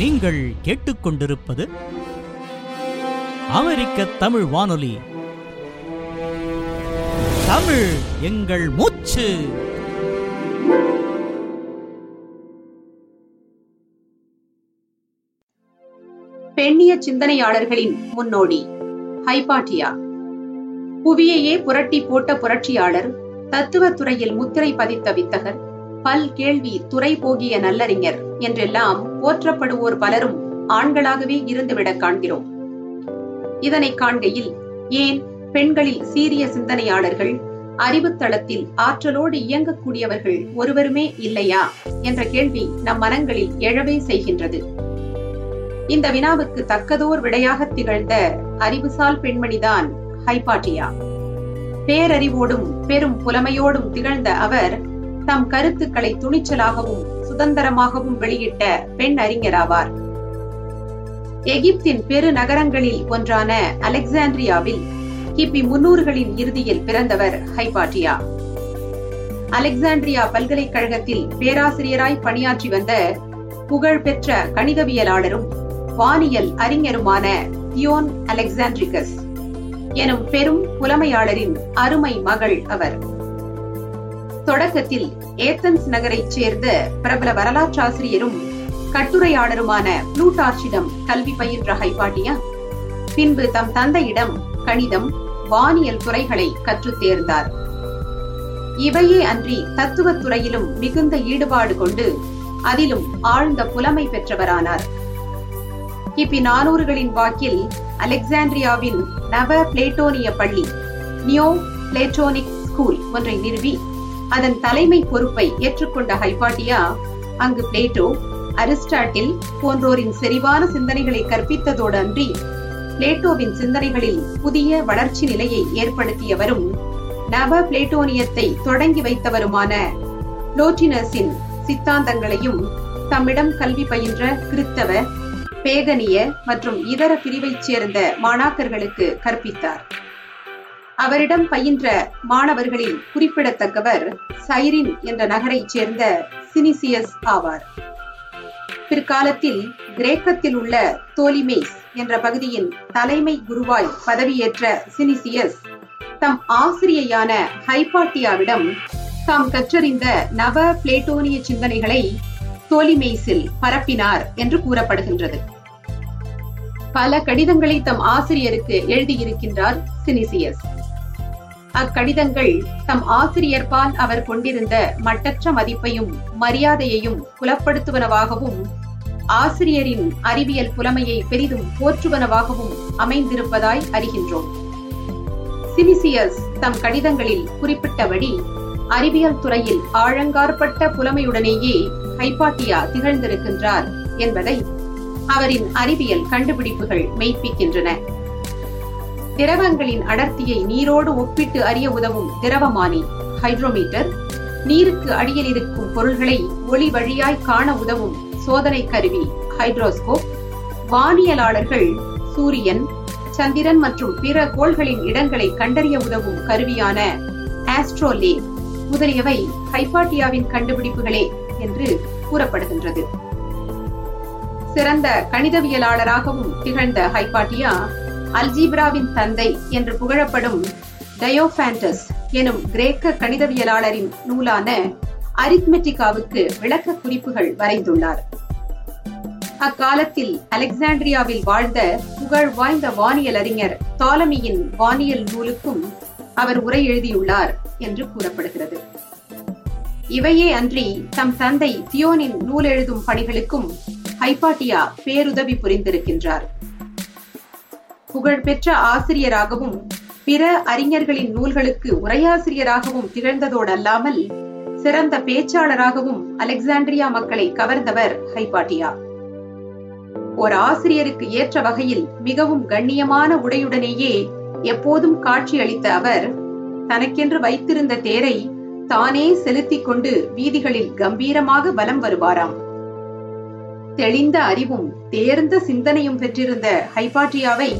நீங்கள் கேட்டுக்கொண்டிருப்பது அமெரிக்க தமிழ் வானொலி. தமிழ் எங்கள் மூச்சு. பெண்ணிய சிந்தனையாளர்களின் முன்னோடி ஹைபாட்டியா. புவியையே புரட்டி போட்ட புரட்சியாளர் தத்துவ துறையில் முத்திரை பதித்த வித்தகர் பல் கேள்வி துறை போகிய நல்லறிஞர் என்றெல்லாம் போற்றப்படுவோர் பலரும் ஆண்களாகவே இருந்துவிடக் காண்கிறோம். இதனை காண்கையில் ஏன் பெண்களில் சீரிய சிந்தனையாளர்கள் அறிவுத்தளத்தில் ஆற்றலோடு இயங்கக்கூடியவர்கள் ஒருவருமே இல்லையா என்ற கேள்வி நம் மனங்களில் எழவே செய்கின்றது. இந்த வினாவுக்கு தக்கதோர் விடையாக திகழ்ந்த அறிவுசால் பெண்மணிதான் ஹைபாட்டியா. பேரறிவோடும் பெரும் புலமையோடும் திகழ்ந்த அவர் தம் கருத்துக்களை துணிச்சலாகவும் சுதந்திரமாகவும் வெளியிட்ட பெண் அறிஞராவார். எகிப்தின் பெரு நகரங்களில் ஒன்றான அலெக்சாண்ட்ரியாவில் கிபி முன்னூறுகளின் இறுதியில் பிறந்தவர் ஹைபாட்டியா. அலெக்சாண்ட்ரியா பல்கலைக்கழகத்தில் பேராசிரியராய் பணியாற்றி வந்த புகழ்பெற்ற கணிதவியலாளரும் வானியல் அறிஞருமான தியோன் அலெக்சாண்ட்ரிகஸ் எனும் பெரும் புலமையாளரின் அருமை மகள் அவர். தொடக்கத்தில் ஏத்தன்ஸ் நகரைச் சேர்ந்த பிரபல வரலாற்றாசிரியரும் கட்டுரையாளருமான புளூட்டார்ச்சிடம் கல்வி பயின்ற ஹைபாட்டியா பின்பு தம் தந்தையிடம் கணிதம் வானியல் துறைகளை கற்றுத் தேர்ந்தார். இவையே அன்றி தத்துவத் துறையிலும் மிகுந்த ஈடுபாடு கொண்டு அதிலும் ஆழ்ந்த புலமை பெற்றவரானார். கிபி நானூறுகளின் வாக்கில் அலெக்சாண்ட்ரியாவின் நவ பிளேட்டோனிய பள்ளி நியோ பிளேட்டோனிக் ஸ்கூல் ஒன்றை நிறுவி அதன் தலைமை பொறுப்பை ஏற்றுக்கொண்ட ஹைபாட்டியா அங்கு பிளேட்டோ அரிஸ்டாட்டில் போன்றோரின் செறிவான சிந்தனைகளை கற்பித்ததோடு அன்றி பிளேட்டோவின் சிந்தனைகளில் புதிய வளர்ச்சி நிலையை ஏற்படுத்தியவரும் நவ பிளேட்டோனியத்தை தொடங்கி வைத்தவருமான புளோட்டினஸின் சித்தாந்தங்களையும் தம்மிடம் கல்வி பயின்ற கிறித்தவ பேகனிய மற்றும் இதர பிரிவைச் சேர்ந்த மாணாக்கர்களுக்கு கற்பித்தார். அவரிடம் பயின்ற மாணவர்களில் குறிப்பிடத்தக்கவர் சைரின் என்ற நகரைச் சேர்ந்த சினிசியஸ் ஆவார். பிற்காலத்தில் கிரேக்கத்தில் உள்ள தோலிமேஸ் என்ற பகுதியின் தலைமை குருவாய் பதவியேற்ற சினிசியஸ் தம் ஆசிரியையான ஹைபாட்டியாவிடம் தாம் கற்றறிந்த நவ பிளேட்டோனிய சிந்தனைகளை தோலிமேஸில் பரப்பினார் என்று கூறப்படுகின்றது. பல கடிதங்களை தம் ஆசிரியருக்கு எழுதியிருக்கின்றார் சினிசியஸ். அக்கடிதங்கள் தம் ஆசிரியர்பால் அவர் கொண்டிருந்த மட்டற்ற மதிப்பையும் மரியாதையையும் புலப்படுத்துவனவாகவும் ஆசிரியரின் அறிவியல் புலமையை பெரிதும் போற்றுவனவாகவும் அமைந்திருப்பதாய் அறிகின்றோம். சினிசியஸ் தம் கடிதங்களில் குறிப்பிட்டபடி அறிவியல் துறையில் ஆழங்காற்பட்ட புலமையுடனேயே ஹைபாட்டியா திகழ்ந்திருக்கின்றார் என்பதை அவரின் அறிவியல் கண்டுபிடிப்புகள் மெய்ப்பிக்கின்றன. திரவங்களின் அடர்த்தியை நீரோடு ஒப்பிட்டு அறிய உதவும் திரவமானி. ஹைட்ரோமீட்டர் நீருக்கு அடியில் இருக்கும் பொருள்களை ஒளி வழியாய் காண உதவும் சோதனை கருவி. ஹைட்ரோஸ்கோப் வானியலாளர்கள் சூரியன் சந்திரன் மற்றும் பிற கோள்களின் இடங்களை கண்டறிய உதவும் கருவியான ஆஸ்ட்ரோலே முதலியவை ஹைபாட்டியாவின் கண்டுபிடிப்புகளே என்று கூறப்படுகின்றது. சிறந்த கணிதவியலாளராகவும் திகழ்ந்த ஹைபாட்டியா அல்ஜீப்ராவின் தந்தை என்று புகழப்படும் டயோபாண்டஸ் எனும் கிரேக்க கணிதவியலாளரின் நூலான அரித்மெட்டிகாவுக்கு விளக்க குறிப்புகள் வரைந்துள்ளார். அக்காலத்தில் அலெக்சாண்ட்ரியாவில் வாழ்ந்த புகழ் வாய்ந்த வானியல் அறிஞர் தாலமியின் வானியல் நூலுக்கும் அவர் உரை எழுதியுள்ளார் என்று கூறப்படுகிறது. இவையே அன்றி தம் தந்தை தியோனின் நூல் எழுதும் பணிகளுக்கும் ஹைபாட்டியா பேருதவி புரிந்திருக்கின்றார். புகழ்பெற்ற ஆசிரியராகவும் பிற அறிஞர்களின் நூல்களுக்கு உரையாசிரியராகவும் திகழ்ந்ததோடல்லாமல் சிறந்த பேச்சாளராகவும் அலெக்சாண்ட்ரியா மக்களை கவர்ந்தவர் ஹைபாட்டியா. ஒரு ஆசிரியருக்கு ஏற்ற வகையில் மிகவும் கண்ணியமான உடையுடனேயே எப்போதும் காட்சியளித்த அவர் தனக்கென்று வைத்திருந்த தேரை தானே செலுத்திக் கொண்டு வீதிகளில் கம்பீரமாக வலம் வருவாராம். தெளிந்த அறிவும் தேர்ந்த சிந்தனையும் பெற்றிருந்த ஹைபாட்டியாவை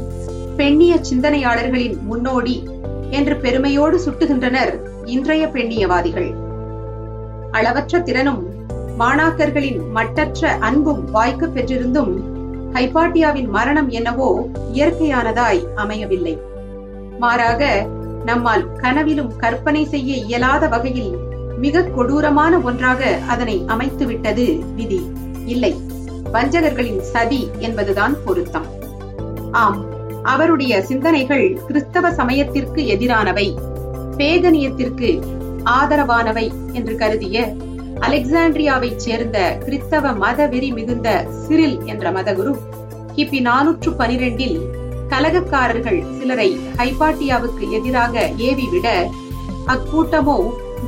பெண்ணிய சிந்தனையாளர்களின் முன்னோடி என்று பெருமையோடு சுட்டுகின்றனர் இன்றைய பெண்ணியவாதிகள். அளவற்ற திறனும் மாணாக்கர்களின் மட்டற்ற அன்பும் வாய்க்க பெற்றிருந்தும் ஹைபாட்டியாவின் மரணம் என்னவோ இயற்கையானதாய் அமையவில்லை. மாறாக நம்மால் கனவிலும் கற்பனை செய்ய இயலாத வகையில் மிக கொடூரமான ஒன்றாக அதனை அமைத்து விட்டது விதி. இல்லை வஞ்சகர்களின் சதி என்பதுதான் பொருத்தம். ஆம் அவருடைய சிந்தனைகள் கிறிஸ்தவ சமயத்திற்கு எதிரானவை பேகனியத்திற்கு ஆதரவானவை என்று கருதிய அலெக்சாண்ட்ரியாவைச் சேர்ந்த கிறிஸ்தவ மதவெறி மிகுந்த சிரில் என்ற மதகுரு கிபி நானூற்று பனிரெண்டில் கலகக்காரர்கள் சிலரை ஹைபாட்டியாவுக்கு எதிராக ஏவிவிட அக்கூட்டமோ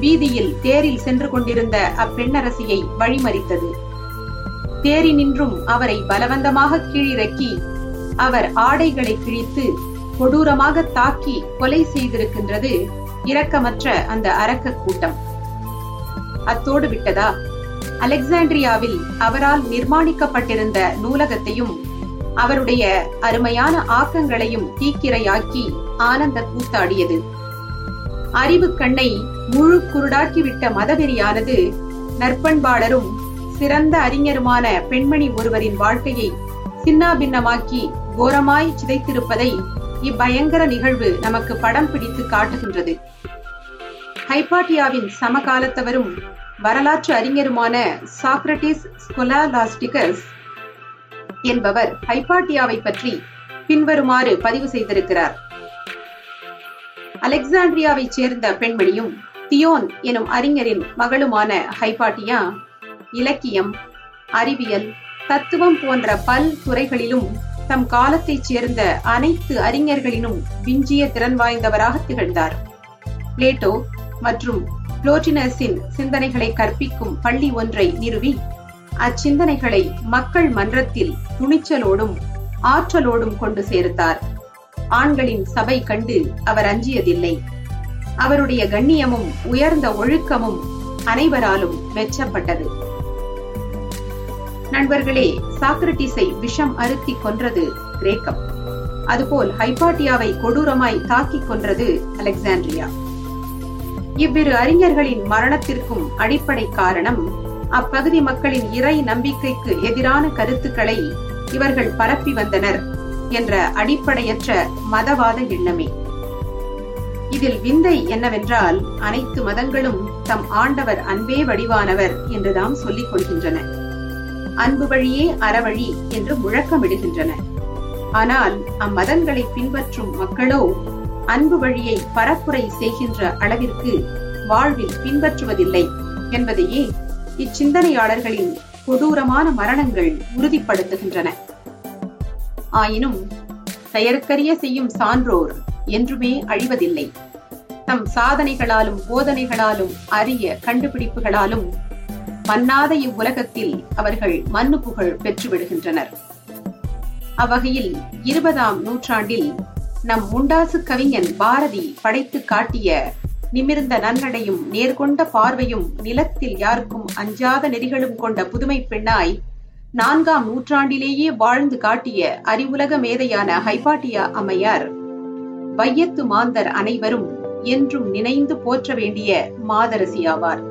வீதியில் தேரில் சென்று கொண்டிருந்த அப்பெண்ணரசியை வழிமறித்தது. தேரி நின்றும் அவரை பலவந்தமாக கீழிறக்கி அவர் ஆடைகளை கிழித்து கொடூரமாக தாக்கி கொலை செய்திருக்கின்றது இரக்கமற்ற அந்த அரக்க கூட்டம். அத்தோடு விட்டதா? அலெக்சாண்ட்ரியாவில் அவரால் நிர்மாணிக்கப்பட்டிருந்த நூலகத்தையும் அவருடைய அருமையான ஆக்கங்களையும் தீக்கிரையாக்கி ஆனந்த கூத்தாடியது. அறிவு கண்ணை முழு குருடாக்கிவிட்ட மதவெறியானது நற்பண்பாளரும் சிறந்த அறிஞருமான பெண்மணி ஒருவரின் வாழ்க்கையை சின்னாபின்னமாக்கி கோரமாய் சிதைத்திருப்பதை இப்பயங்கர நிகழ்வு நமக்கு படம் பிடித்து காட்டுகின்றது. ஹைபாட்டியாவின் சமகாலத்தவரும் வரலாற்று அறிஞருமான சாக்ரட்டிஸ் ஸ்கொலாலாஸ்டிகஸ் என்பவர் ஹைபாட்டியாவை பற்றி பின்வருமாறு பதிவு செய்திருக்கிறார். அலெக்சாண்ட்ரியாவை சேர்ந்த பெண்மணியும் தியோன் எனும் அறிஞரின் மகளுமான ஹைபாட்டியா இலக்கியம் அறிவியல் தத்துவம் போன்ற பல் துறைகளிலும் தம் காலத்தைச் சேர்ந்த அனைத்து அறிஞர்களினும் விஞ்சிய திறன் வாய்ந்தவராக திகழ்ந்தார். பிளேட்டோ மற்றும் புளோட்டினஸின் சிந்தனைகளை கற்பிக்கும் பள்ளி ஒன்றை நிறுவி அச்சிந்தனைகளை மக்கள் மன்றத்தில் துணிச்சலோடும் ஆற்றலோடும் கொண்டு சேர்த்தார். ஆண்களின் சபை கண்டு அவர் அஞ்சியதில்லை. அவருடைய கண்ணியமும் உயர்ந்த ஒழுக்கமும் அனைவராலும் மெச்சப்பட்டது. நண்பர்களே சாக்ரட்டிஸை விஷம் அருத்தி கொன்றது கிரேக்கம். அதுபோல் ஹைபாட்டியாவை கொடூரமாய் தாக்கிக் கொன்றது அலெக்சாண்ட்ரியா. இவ்விரு அறிஞர்களின் மரணத்திற்கும் அடிப்படை காரணம் அப்பகுதி மக்களின் இறை நம்பிக்கைக்கு எதிரான கருத்துக்களை இவர்கள் பரப்பி வந்தனர் என்ற அடிப்படையற்ற மதவாத எண்ணமே. இதில் விந்தை என்னவென்றால் அனைத்து மதங்களும் தம் ஆண்டவர் அன்பே வடிவானவர் என்றுதாம் சொல்லிக் கொள்கின்றன. அன்பு வழியே அறவழி என்று முழக்கமிடுகின்றன. ஆனால் அம்மதங்களை பின்பற்றும் மக்களோ அன்பு வழியை பரப்புரை செய்கின்ற அளவிற்கு வாழ்வில் பின்பற்றுவதில்லை என்பதையே இச்சிந்தனையாளர்களின் கொடூரமான மரணங்கள் உறுதிப்படுத்துகின்றன. ஆயினும் செயற்கரிய செய்யும் சான்றோர் என்றுமே அழிவதில்லை. தம் சாதனைகளாலும் போதனைகளாலும் அரிய கண்டுபிடிப்புகளாலும் மன்னாத இவ்வுலகத்தில் அவர்கள் மண்ணு புகழ் பெற்றுவிடுகின்றனர். அவ்வகையில் இருபதாம் நூற்றாண்டில் நம் முண்டாசு கவிஞன் பாரதி படைத்து காட்டிய நிமிர்ந்த நன்னடையும் நேர்கொண்ட பார்வையும் நிலத்தில் யாருக்கும் அஞ்சாத நெறிகளும் கொண்ட புதுமை பெண்ணாய் நான்காம் நூற்றாண்டிலேயே வாழ்ந்து காட்டிய அறிவுலக மேதையான ஹைபாட்டியா அம்மையார் வையத்து மாந்தர் அனைவரும் என்றும் நினைந்து போற்ற வேண்டிய மாதரசி ஆவார்